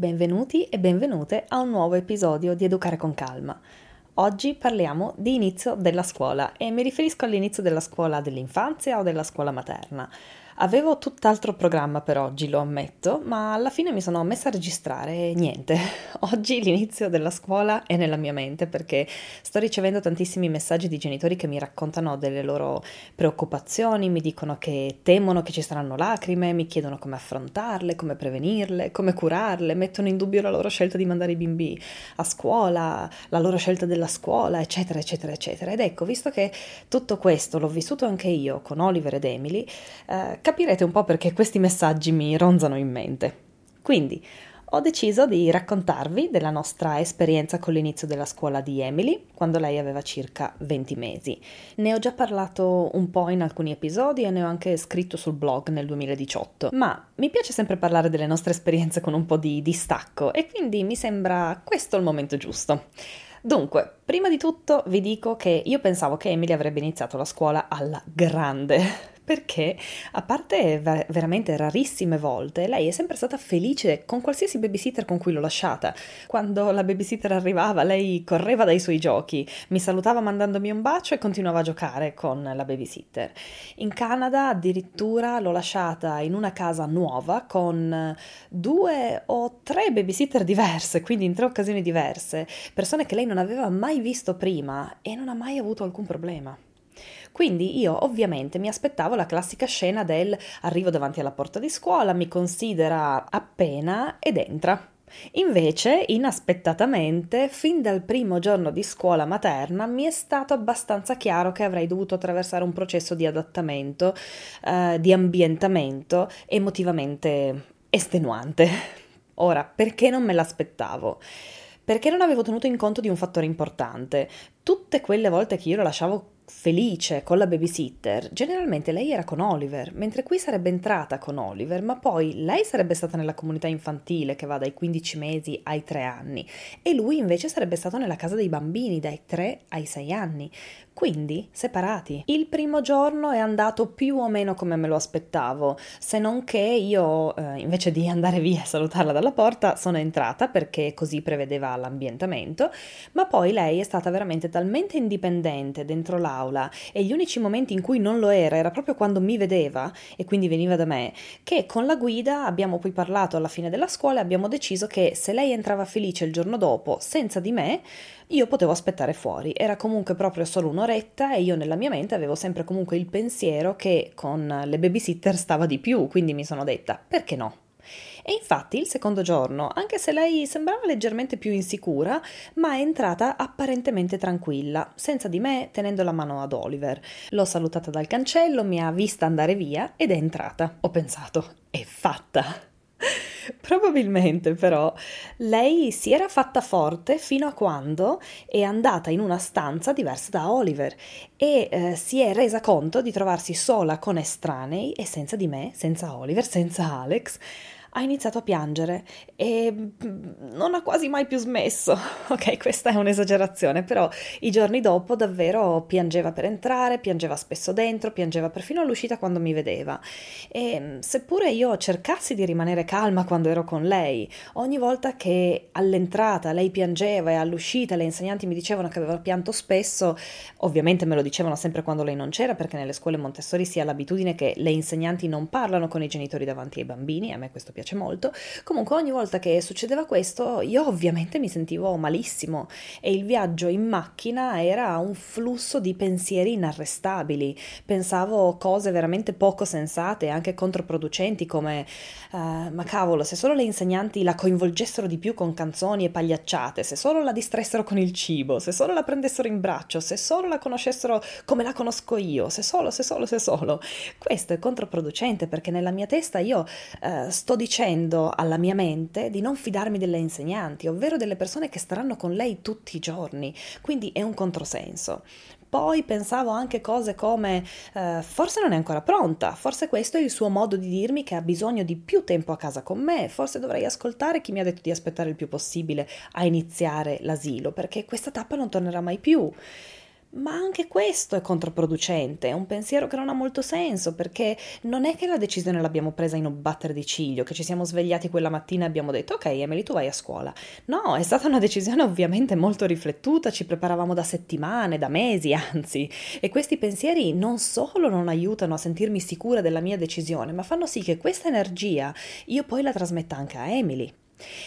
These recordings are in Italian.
Benvenuti e benvenute a un nuovo episodio di Educare con Calma. Oggi parliamo di inizio della scuola e mi riferisco all'inizio della scuola dell'infanzia o della scuola materna. Avevo tutt'altro programma per oggi, lo ammetto, ma alla fine mi sono messa a registrare e niente. Oggi l'inizio della scuola è nella mia mente perché sto ricevendo tantissimi messaggi di genitori che mi raccontano delle loro preoccupazioni, mi dicono che temono che ci saranno lacrime, mi chiedono come affrontarle, come prevenirle, come curarle, mettono in dubbio la loro scelta di mandare i bimbi a scuola, la loro scelta della scuola, eccetera, eccetera, eccetera. Ed ecco, visto che tutto questo l'ho vissuto anche io con Oliver ed Emily, eh, capirete un po' perché questi messaggi mi ronzano in mente. Quindi ho deciso di raccontarvi della nostra esperienza con l'inizio della scuola di Emily, quando lei aveva circa 20 mesi. Ne ho già parlato un po' in alcuni episodi e ne ho anche scritto sul blog nel 2018, ma mi piace sempre parlare delle nostre esperienze con un po' di distacco e quindi mi sembra questo il momento giusto. Dunque, prima di tutto vi dico che io pensavo che Emily avrebbe iniziato la scuola alla grande, perché a parte veramente rarissime volte, lei è sempre stata felice con qualsiasi babysitter con cui l'ho lasciata. Quando la babysitter arrivava, lei correva dai suoi giochi, mi salutava mandandomi un bacio e continuava a giocare con la babysitter. In Canada addirittura l'ho lasciata in una casa nuova con due o tre babysitter diverse, quindi in tre occasioni diverse, persone che lei non aveva mai visto prima e non ha mai avuto alcun problema. Quindi io ovviamente mi aspettavo la classica scena del arrivo davanti alla porta di scuola, mi considera appena ed entra. Invece, inaspettatamente, fin dal primo giorno di scuola materna mi è stato abbastanza chiaro che avrei dovuto attraversare un processo di adattamento, eh, di ambientamento emotivamente estenuante. Ora, perché non me l'aspettavo? Perché non avevo tenuto in conto di un fattore importante. Tutte quelle volte che io lo lasciavo felice con la babysitter, generalmente lei era con Oliver, mentre qui sarebbe entrata con Oliver, ma poi lei sarebbe stata nella comunità infantile che va dai 15 mesi ai 3 anni e lui invece sarebbe stato nella casa dei bambini dai 3 ai 6 anni quindi separati. Il primo giorno è andato più o meno come me lo aspettavo, se non che io eh, invece di andare via e salutarla dalla porta sono entrata perché così prevedeva l'ambientamento, ma poi lei è stata veramente talmente indipendente dentro l'aula e gli unici momenti in cui non lo era era proprio quando mi vedeva e quindi veniva da me, che con la guida abbiamo poi parlato alla fine della scuola e abbiamo deciso che se lei entrava felice il giorno dopo senza di me, io potevo aspettare fuori. Era comunque proprio solo un'oretta e io nella mia mente avevo sempre comunque il pensiero che con le babysitter stava di più, quindi mi sono detta perché no? E infatti il secondo giorno, anche se lei sembrava leggermente più insicura, ma è entrata apparentemente tranquilla, senza di me tenendo la mano ad Oliver. L'ho salutata dal cancello, mi ha vista andare via ed è entrata. Ho pensato, è fatta. Probabilmente però lei si era fatta forte fino a quando è andata in una stanza diversa da Oliver e eh, si è resa conto di trovarsi sola con estranei e senza di me, senza Oliver, senza Alex ha iniziato a piangere e mm, non ha quasi mai più smesso. Ok, questa è un'esagerazione, però i giorni dopo davvero piangeva per entrare, piangeva spesso dentro, piangeva perfino all'uscita quando mi vedeva. E mm, seppure io cercassi di rimanere calma quando ero con lei, ogni volta che all'entrata lei piangeva e all'uscita le insegnanti mi dicevano che aveva pianto spesso, ovviamente me lo dicevano sempre quando lei non c'era, perché nelle scuole Montessori si ha l'abitudine che le insegnanti non parlano con i genitori davanti ai bambini, a me questo piace piace molto. Comunque ogni volta che succedeva questo io ovviamente mi sentivo malissimo e il viaggio in macchina era un flusso di pensieri inarrestabili. Pensavo cose veramente poco sensate anche controproducenti come uh, ma cavolo, se solo le insegnanti la coinvolgessero di più con canzoni e pagliacciate, se solo la distressero con il cibo, se solo la prendessero in braccio, se solo la conoscessero come la conosco io, se solo, se solo, se solo. Questo è controproducente perché nella mia testa io uh, sto dicendo dicendo alla mia mente di non fidarmi delle insegnanti, ovvero delle persone che staranno con lei tutti i giorni, quindi è un controsenso. Poi pensavo anche cose come eh, forse non è ancora pronta, forse questo è il suo modo di dirmi che ha bisogno di più tempo a casa con me, forse dovrei ascoltare chi mi ha detto di aspettare il più possibile a iniziare l'asilo, perché questa tappa non tornerà mai più. Ma anche questo è controproducente, è un pensiero che non ha molto senso, perché non è che la decisione l'abbiamo presa in un batter di ciglio, che ci siamo svegliati quella mattina e abbiamo detto ok Emily tu vai a scuola. No, è stata una decisione ovviamente molto riflettuta, ci preparavamo da settimane, da mesi anzi, e questi pensieri non solo non aiutano a sentirmi sicura della mia decisione, ma fanno sì che questa energia io poi la trasmetta anche a Emily.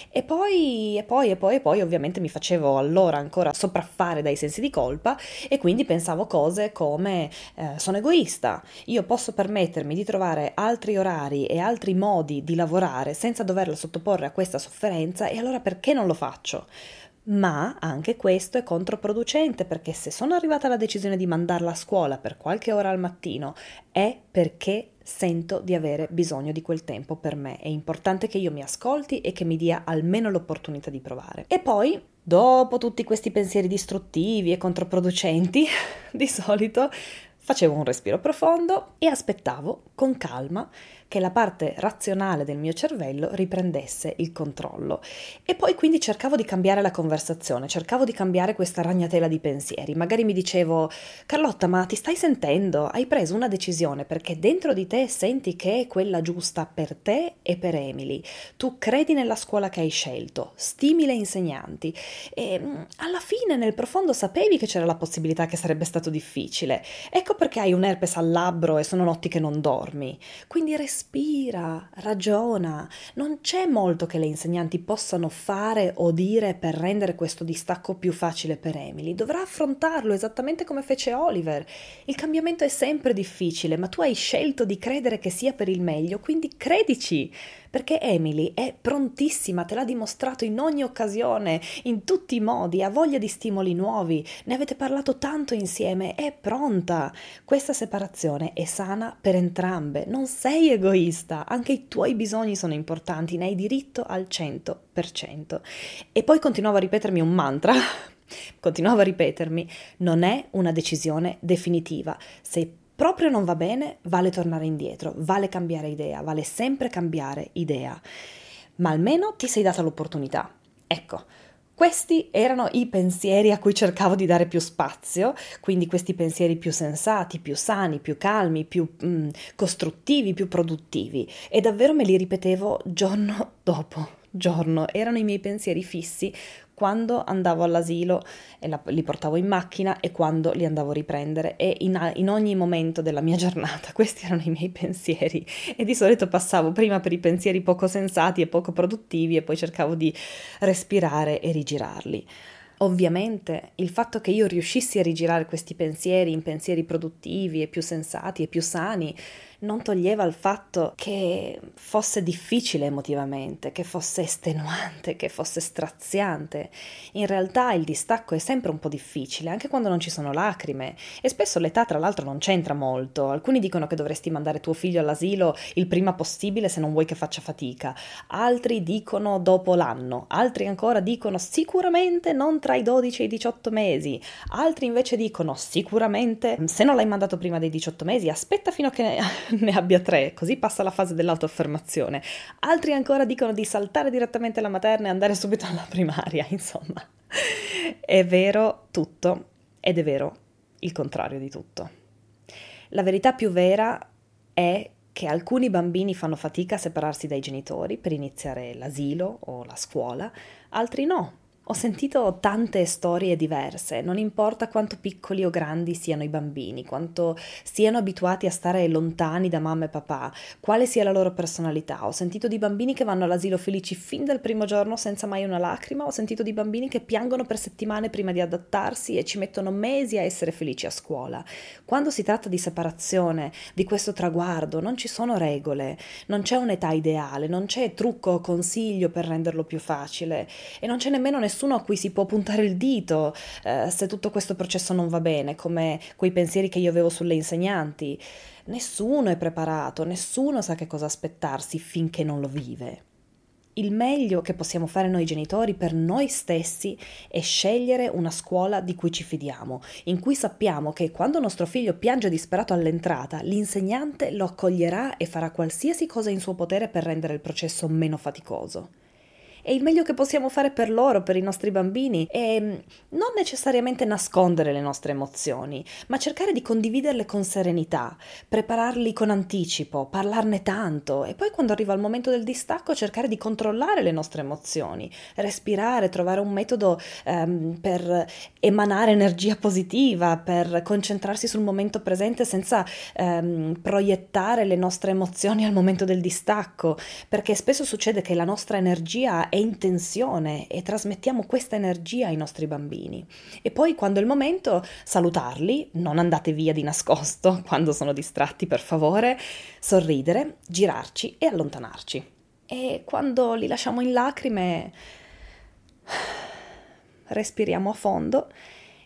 E poi, e poi, e poi, e poi, ovviamente mi facevo allora ancora sopraffare dai sensi di colpa e quindi pensavo cose come eh, sono egoista, io posso permettermi di trovare altri orari e altri modi di lavorare senza doverla sottoporre a questa sofferenza e allora perché non lo faccio? Ma anche questo è controproducente perché se sono arrivata alla decisione di mandarla a scuola per qualche ora al mattino è perché sento di avere bisogno di quel tempo per me. È importante che io mi ascolti e che mi dia almeno l'opportunità di provare. E poi, dopo tutti questi pensieri distruttivi e controproducenti, di solito facevo un respiro profondo e aspettavo con calma che la parte razionale del mio cervello riprendesse il controllo. E poi quindi cercavo di cambiare la conversazione, cercavo di cambiare questa ragnatela di pensieri. Magari mi dicevo, Carlotta, ma ti stai sentendo? Hai preso una decisione perché dentro di te senti che è quella giusta per te e per Emily. Tu credi nella scuola che hai scelto, stimi le insegnanti e mm, alla fine nel profondo sapevi che c'era la possibilità che sarebbe stato difficile. Ecco perché hai un herpes al labbro e sono notti che non dormi. Quindi respira respira, ragiona. Non c'è molto che le insegnanti possano fare o dire per rendere questo distacco più facile per Emily. Dovrà affrontarlo esattamente come fece Oliver. Il cambiamento è sempre difficile, ma tu hai scelto di credere che sia per il meglio, quindi credici perché Emily è prontissima, te l'ha dimostrato in ogni occasione, in tutti i modi, ha voglia di stimoli nuovi, ne avete parlato tanto insieme, è pronta. Questa separazione è sana per entrambe, non sei egoista, anche i tuoi bisogni sono importanti, ne hai diritto al 100%. E poi continuavo a ripetermi un mantra continuavo a ripetermi, non è una decisione definitiva. Se proprio non va bene, vale tornare indietro, vale cambiare idea, vale sempre cambiare idea. Ma almeno ti sei data l'opportunità. Ecco, questi erano i pensieri a cui cercavo di dare più spazio, quindi questi pensieri più sensati, più sani, più calmi, più mm, costruttivi, più produttivi. E davvero me li ripetevo giorno dopo giorno. Erano i miei pensieri fissi quando andavo all'asilo la, li portavo in macchina e quando li andavo a riprendere e in, in, ogni momento della mia giornata questi erano i miei pensieri e di solito passavo prima per i pensieri poco sensati e poco produttivi e poi cercavo di respirare e rigirarli. Ovviamente il fatto che io riuscissi a rigirare questi pensieri in pensieri produttivi e più sensati e più sani non toglieva il fatto che fosse difficile emotivamente, che fosse estenuante, che fosse straziante. In realtà il distacco è sempre un po' difficile, anche quando non ci sono lacrime, e spesso l'età tra l'altro non c'entra molto. Alcuni dicono che dovresti mandare tuo figlio all'asilo il prima possibile se non vuoi che faccia fatica, altri dicono dopo l'anno, altri ancora dicono sicuramente non tra i 12 e i 18 mesi, altri invece dicono sicuramente se non l'hai mandato prima dei 18 mesi aspetta fino a che ne abbia tre, così passa la fase dell'autoaffermazione. Altri ancora dicono di saltare direttamente alla materna e andare subito alla primaria, insomma. È vero tutto ed è vero il contrario di tutto. La verità più vera è che alcuni bambini fanno fatica a separarsi dai genitori per iniziare l'asilo o la scuola, altri no, ho sentito tante storie diverse, non importa quanto piccoli o grandi siano i bambini, quanto siano abituati a stare lontani da mamma e papà, quale sia la loro personalità. Ho sentito di bambini che vanno all'asilo felici fin dal primo giorno senza mai una lacrima, ho sentito di bambini che piangono per settimane prima di adattarsi e ci mettono mesi a essere felici a scuola. Quando si tratta di separazione, di questo traguardo, non ci sono regole, non c'è un'età ideale, non c'è trucco o consiglio per renderlo più facile e non c'è nemmeno nessuno nessuno a cui si può puntare il dito eh, se tutto questo processo non va bene, come quei pensieri che io avevo sulle insegnanti. Nessuno è preparato, nessuno sa che cosa aspettarsi finché non lo vive. Il meglio che possiamo fare noi genitori per noi stessi è scegliere una scuola di cui ci fidiamo, in cui sappiamo che quando nostro figlio piange disperato all'entrata, l'insegnante lo accoglierà e farà qualsiasi cosa in suo potere per rendere il processo meno faticoso. E il meglio che possiamo fare per loro, per i nostri bambini, è mm, non necessariamente nascondere le nostre emozioni, ma cercare di condividerle con serenità, prepararli con anticipo, parlarne tanto e poi quando arriva il momento del distacco cercare di controllare le nostre emozioni, respirare, trovare un metodo ehm, per emanare energia positiva, per concentrarsi sul momento presente senza ehm, proiettare le nostre emozioni al momento del distacco, perché spesso succede che la nostra energia è in e trasmettiamo questa energia ai nostri bambini. E poi quando è il momento salutarli, non andate via di nascosto quando sono distratti per favore, sorridere, girarci e allontanarci. E quando li lasciamo in lacrime respiriamo a fondo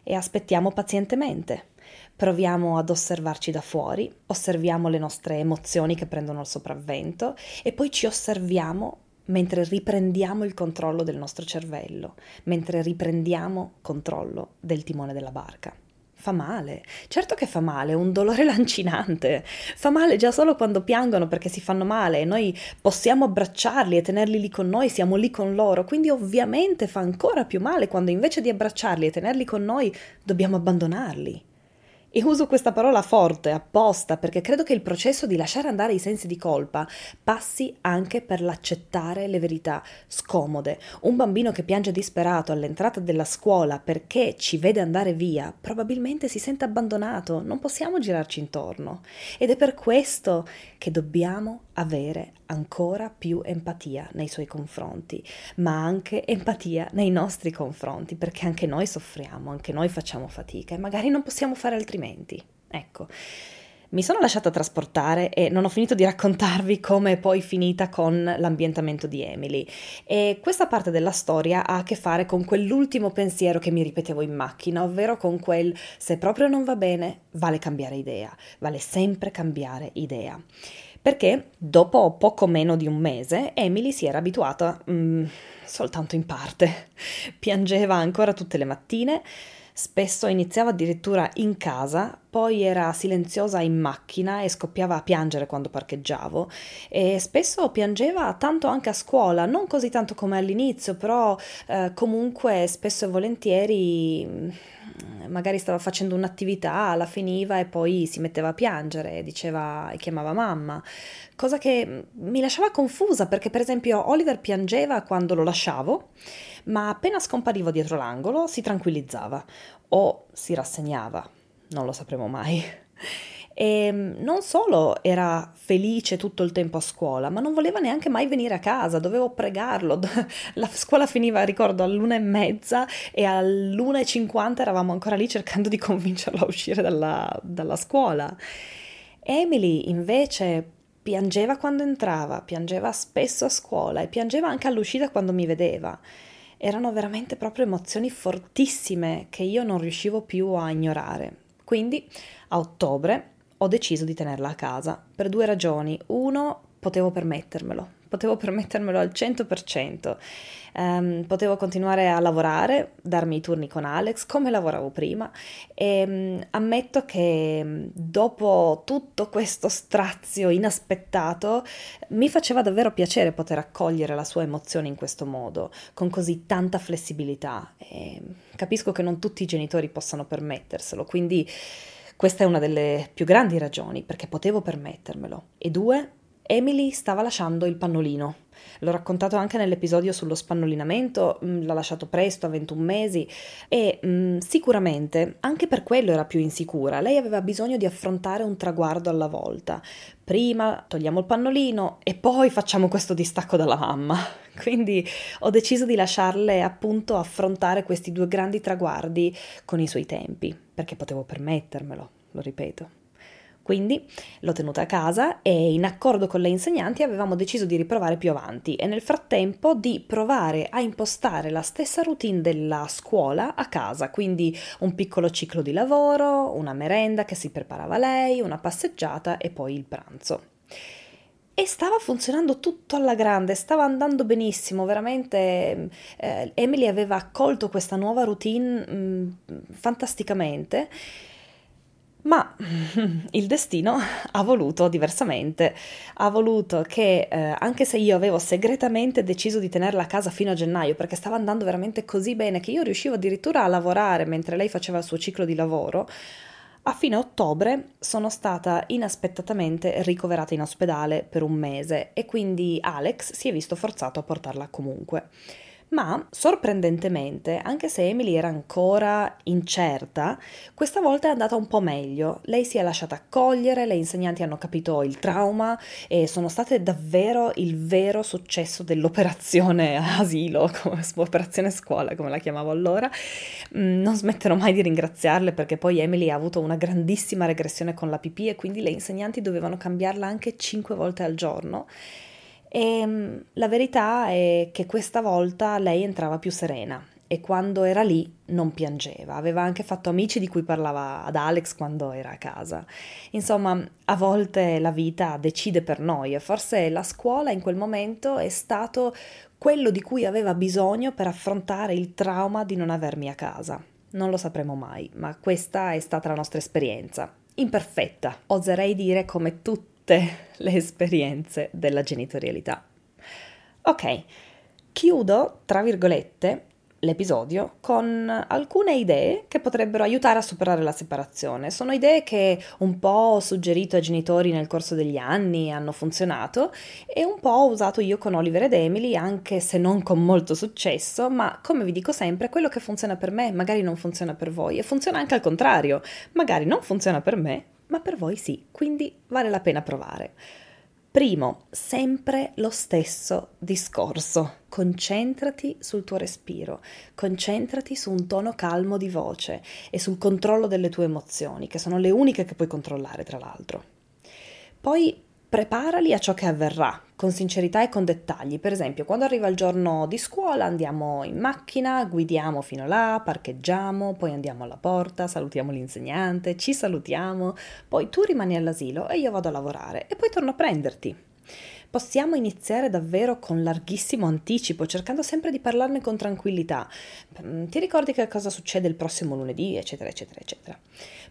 e aspettiamo pazientemente. Proviamo ad osservarci da fuori, osserviamo le nostre emozioni che prendono il sopravvento e poi ci osserviamo mentre riprendiamo il controllo del nostro cervello, mentre riprendiamo controllo del timone della barca. Fa male, certo che fa male, è un dolore lancinante, fa male già solo quando piangono perché si fanno male e noi possiamo abbracciarli e tenerli lì con noi, siamo lì con loro, quindi ovviamente fa ancora più male quando invece di abbracciarli e tenerli con noi dobbiamo abbandonarli. E uso questa parola forte, apposta, perché credo che il processo di lasciare andare i sensi di colpa passi anche per l'accettare le verità scomode. Un bambino che piange disperato all'entrata della scuola perché ci vede andare via, probabilmente si sente abbandonato, non possiamo girarci intorno. Ed è per questo che dobbiamo avere ancora più empatia nei suoi confronti, ma anche empatia nei nostri confronti, perché anche noi soffriamo, anche noi facciamo fatica e magari non possiamo fare altrimenti. Ecco. Mi sono lasciata trasportare e non ho finito di raccontarvi come è poi finita con l'ambientamento di Emily. E questa parte della storia ha a che fare con quell'ultimo pensiero che mi ripetevo in macchina, ovvero con quel se proprio non va bene, vale cambiare idea, vale sempre cambiare idea perché dopo poco meno di un mese Emily si era abituata mm, soltanto in parte. Piangeva ancora tutte le mattine, spesso iniziava addirittura in casa, poi era silenziosa in macchina e scoppiava a piangere quando parcheggiavo. E spesso piangeva tanto anche a scuola, non così tanto come all'inizio, però eh, comunque spesso e volentieri magari stava facendo un'attività, la finiva e poi si metteva a piangere, diceva e chiamava mamma, cosa che mi lasciava confusa perché per esempio Oliver piangeva quando lo lasciavo, ma appena scomparivo dietro l'angolo si tranquillizzava o si rassegnava, non lo sapremo mai. E mm, non solo era felice tutto il tempo a scuola, ma non voleva neanche mai venire a casa, dovevo pregarlo. La scuola finiva, ricordo, all'una e mezza e all'una e cinquanta eravamo ancora lì cercando di convincerlo a uscire dalla, dalla scuola. Emily invece piangeva quando entrava, piangeva spesso a scuola e piangeva anche all'uscita quando mi vedeva. Erano veramente proprio emozioni fortissime che io non riuscivo più a ignorare. Quindi a ottobre ho deciso di tenerla a casa per due ragioni. Uno, potevo permettermelo, potevo permettermelo al 100%. Um, ehm, potevo continuare a lavorare, darmi i turni con Alex come lavoravo prima e um, ammetto che mm, dopo tutto questo strazio inaspettato mi faceva davvero piacere poter accogliere la sua emozione in questo modo, con così tanta flessibilità. E capisco che non tutti i genitori possano permetterselo, quindi questa è una delle più grandi ragioni, perché potevo permettermelo. E due, Emily stava lasciando il pannolino. L'ho raccontato anche nell'episodio sullo spannolinamento, mm, l'ha lasciato presto, a 21 mesi, e mh, mm, sicuramente anche per quello era più insicura. Lei aveva bisogno di affrontare un traguardo alla volta. Prima togliamo il pannolino e poi facciamo questo distacco dalla mamma. Quindi ho deciso di lasciarle appunto affrontare questi due grandi traguardi con i suoi tempi perché potevo permettermelo, lo ripeto. Quindi l'ho tenuta a casa e in accordo con le insegnanti avevamo deciso di riprovare più avanti e nel frattempo di provare a impostare la stessa routine della scuola a casa, quindi un piccolo ciclo di lavoro, una merenda che si preparava lei, una passeggiata e poi il pranzo. E stava funzionando tutto alla grande, stava andando benissimo, veramente eh, Emily aveva accolto questa nuova routine mh, mm, fantasticamente, Ma il destino ha voluto diversamente, ha voluto che eh, anche se io avevo segretamente deciso di tenerla a casa fino a gennaio perché stava andando veramente così bene che io riuscivo addirittura a lavorare mentre lei faceva il suo ciclo di lavoro, a fine ottobre sono stata inaspettatamente ricoverata in ospedale per un mese e quindi Alex si è visto forzato a portarla comunque. Ma sorprendentemente, anche se Emily era ancora incerta, questa volta è andata un po' meglio. Lei si è lasciata accogliere, le insegnanti hanno capito il trauma e sono state davvero il vero successo dell'operazione asilo, come operazione scuola, come la chiamavo allora. Mm, non smetterò mai di ringraziarle perché poi Emily ha avuto una grandissima regressione con la pipì e quindi le insegnanti dovevano cambiarla anche 5 volte al giorno. E ehm, la verità è che questa volta lei entrava più serena e quando era lì non piangeva. Aveva anche fatto amici di cui parlava ad Alex quando era a casa. Insomma, a volte la vita decide per noi e forse la scuola in quel momento è stato quello di cui aveva bisogno per affrontare il trauma di non avermi a casa. Non lo sapremo mai, ma questa è stata la nostra esperienza. Imperfetta, oserei dire come tutti tutte le esperienze della genitorialità. Ok, chiudo, tra virgolette, l'episodio con alcune idee che potrebbero aiutare a superare la separazione. Sono idee che un po' ho suggerito ai genitori nel corso degli anni, hanno funzionato e un po' ho usato io con Oliver ed Emily, anche se non con molto successo, ma come vi dico sempre, quello che funziona per me magari non funziona per voi e funziona anche al contrario, magari non funziona per me, ma per voi sì, quindi vale la pena provare. Primo, sempre lo stesso discorso. Concentrati sul tuo respiro, concentrati su un tono calmo di voce e sul controllo delle tue emozioni, che sono le uniche che puoi controllare, tra l'altro. Poi preparali a ciò che avverrà, con sincerità e con dettagli. Per esempio, quando arriva il giorno di scuola andiamo in macchina, guidiamo fino là, parcheggiamo, poi andiamo alla porta, salutiamo l'insegnante, ci salutiamo, poi tu rimani all'asilo e io vado a lavorare e poi torno a prenderti. Possiamo iniziare davvero con larghissimo anticipo, cercando sempre di parlarne con tranquillità. Mm, ti ricordi che cosa succede il prossimo lunedì, eccetera, eccetera, eccetera.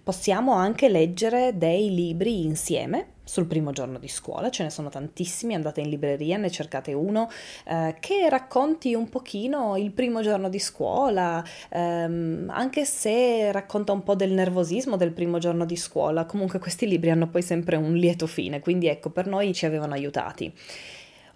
Possiamo anche leggere dei libri insieme sul primo giorno di scuola, ce ne sono tantissimi, andate in libreria, ne cercate uno eh, che racconti un pochino il primo giorno di scuola, ehm, anche se racconta un po' del nervosismo del primo giorno di scuola, comunque questi libri hanno poi sempre un lieto fine, quindi ecco, per noi ci avevano aiutati.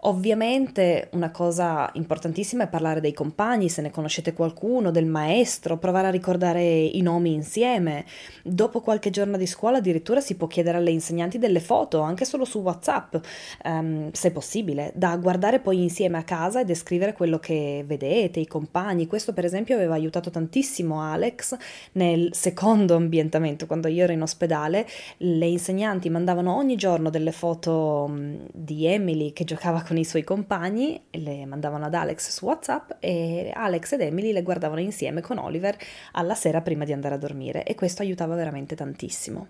Ovviamente una cosa importantissima è parlare dei compagni, se ne conoscete qualcuno, del maestro, provare a ricordare i nomi insieme. Dopo qualche giorno di scuola addirittura si può chiedere alle insegnanti delle foto, anche solo su WhatsApp, um, se possibile, da guardare poi insieme a casa e descrivere quello che vedete, i compagni. Questo per esempio aveva aiutato tantissimo Alex nel secondo ambientamento, quando io ero in ospedale, le insegnanti mandavano ogni giorno delle foto di Emily che giocava con i suoi compagni, le mandavano ad Alex su WhatsApp e Alex ed Emily le guardavano insieme con Oliver alla sera prima di andare a dormire e questo aiutava veramente tantissimo.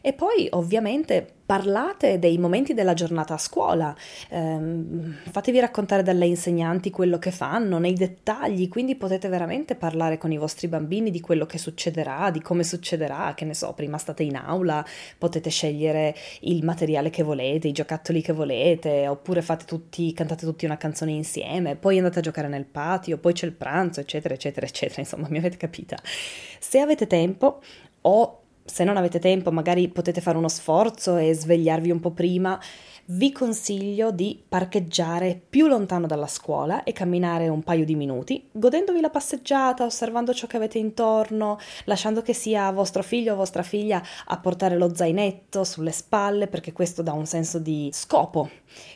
E poi ovviamente parlate dei momenti della giornata a scuola, ehm, fatevi raccontare dalle insegnanti quello che fanno nei dettagli, quindi potete veramente parlare con i vostri bambini di quello che succederà, di come succederà, che ne so, prima state in aula, potete scegliere il materiale che volete, i giocattoli che volete, oppure fate tutti, cantate tutti una canzone insieme, poi andate a giocare nel patio, poi c'è il pranzo, eccetera, eccetera, eccetera, insomma, mi avete capita. Se avete tempo o se non avete tempo, magari potete fare uno sforzo e svegliarvi un po' prima, vi consiglio di parcheggiare più lontano dalla scuola e camminare un paio di minuti, godendovi la passeggiata, osservando ciò che avete intorno, lasciando che sia vostro figlio o vostra figlia a portare lo zainetto sulle spalle, perché questo dà un senso di scopo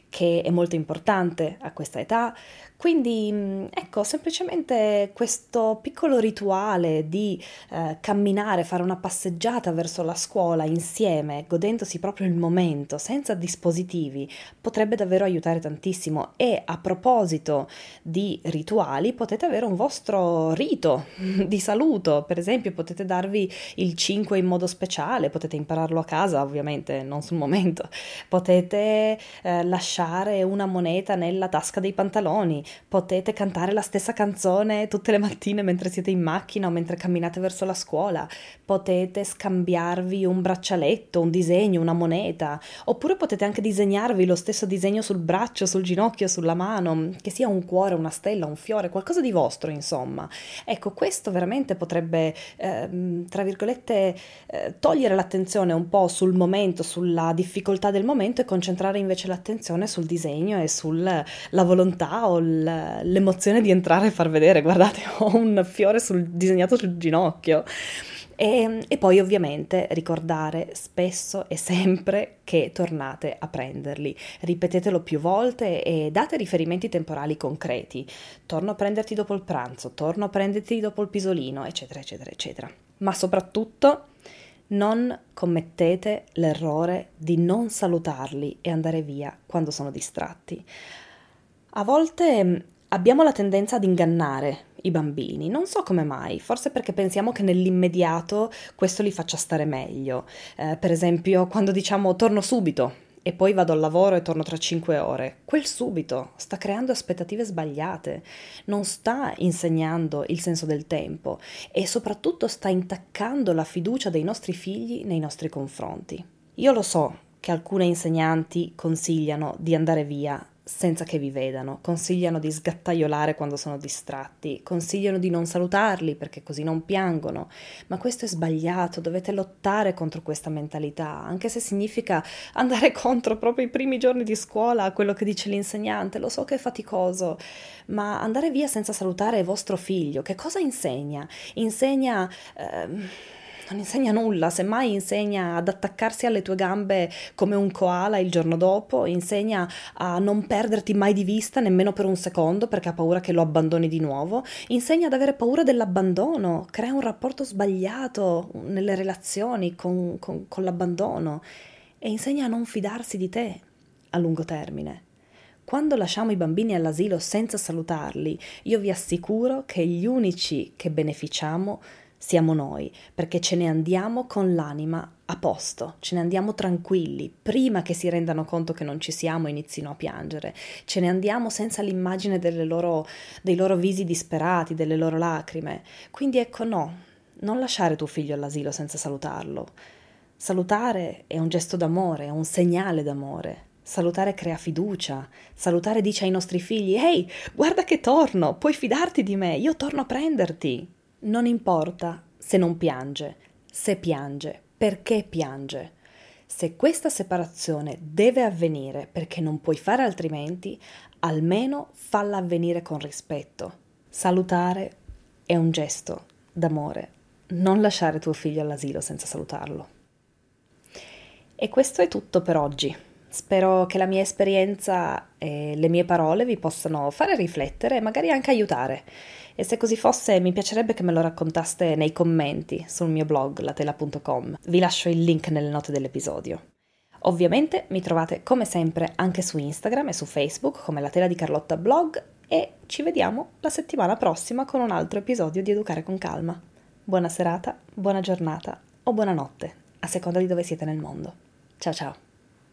che è molto importante a questa età. Quindi mm, ecco, semplicemente questo piccolo rituale di eh, camminare, fare una passeggiata verso la scuola insieme, godendosi proprio il momento, senza dispositivi, potrebbe davvero aiutare tantissimo. E a proposito di rituali, potete avere un vostro rito di saluto, per esempio potete darvi il 5 in modo speciale, potete impararlo a casa, ovviamente non sul momento, potete eh, lasciare una moneta nella tasca dei pantaloni, potete cantare la stessa canzone tutte le mattine mentre siete in macchina o mentre camminate verso la scuola, potete scambiarvi un braccialetto, un disegno, una moneta, oppure potete anche disegnarvi lo stesso disegno sul braccio, sul ginocchio, sulla mano, che sia un cuore, una stella, un fiore, qualcosa di vostro, insomma. Ecco, questo veramente potrebbe, eh, tra virgolette, eh, togliere l'attenzione un po' sul momento, sulla difficoltà del momento e concentrare invece l'attenzione sul disegno e sulla volontà o l'emozione di entrare e far vedere, guardate, ho un fiore sul, disegnato sul ginocchio. E, e, poi ovviamente ricordare spesso e sempre che tornate a prenderli. Ripetetelo più volte e date riferimenti temporali concreti. Torno a prenderti dopo il pranzo, torno a prenderti dopo il pisolino, eccetera, eccetera, eccetera. Ma soprattutto non commettete l'errore di non salutarli e andare via quando sono distratti. A volte mm, abbiamo la tendenza ad ingannare i bambini, non so come mai, forse perché pensiamo che nell'immediato questo li faccia stare meglio. Eh, per esempio, quando diciamo torno subito, e poi vado al lavoro e torno tra cinque ore. Quel subito sta creando aspettative sbagliate, non sta insegnando il senso del tempo e soprattutto sta intaccando la fiducia dei nostri figli nei nostri confronti. Io lo so che alcune insegnanti consigliano di andare via senza che vi vedano, consigliano di sgattaiolare quando sono distratti, consigliano di non salutarli perché così non piangono, ma questo è sbagliato, dovete lottare contro questa mentalità, anche se significa andare contro proprio i primi giorni di scuola quello che dice l'insegnante, lo so che è faticoso, ma andare via senza salutare vostro figlio, che cosa insegna? Insegna... Eh, non insegna nulla, semmai insegna ad attaccarsi alle tue gambe come un koala il giorno dopo, insegna a non perderti mai di vista nemmeno per un secondo perché ha paura che lo abbandoni di nuovo, insegna ad avere paura dell'abbandono, crea un rapporto sbagliato nelle relazioni con, con, con l'abbandono e insegna a non fidarsi di te a lungo termine. Quando lasciamo i bambini all'asilo senza salutarli, io vi assicuro che gli unici che beneficiamo siamo noi, perché ce ne andiamo con l'anima a posto, ce ne andiamo tranquilli, prima che si rendano conto che non ci siamo e inizino a piangere, ce ne andiamo senza l'immagine loro, dei loro visi disperati, delle loro lacrime. Quindi ecco no, non lasciare tuo figlio all'asilo senza salutarlo. Salutare è un gesto d'amore, è un segnale d'amore. Salutare crea fiducia. Salutare dice ai nostri figli: Ehi, guarda che torno, puoi fidarti di me, io torno a prenderti. Non importa se non piange, se piange, perché piange. Se questa separazione deve avvenire perché non puoi fare altrimenti, almeno falla avvenire con rispetto. Salutare è un gesto d'amore. Non lasciare tuo figlio all'asilo senza salutarlo. E questo è tutto per oggi. Spero che la mia esperienza e le mie parole vi possano fare riflettere e magari anche aiutare. E se così fosse, mi piacerebbe che me lo raccontaste nei commenti sul mio blog latela.com. Vi lascio il link nelle note dell'episodio. Ovviamente mi trovate come sempre anche su Instagram e su Facebook come la tela di Carlotta Blog e ci vediamo la settimana prossima con un altro episodio di Educare con Calma. Buona serata, buona giornata o buonanotte, a seconda di dove siete nel mondo. Ciao ciao!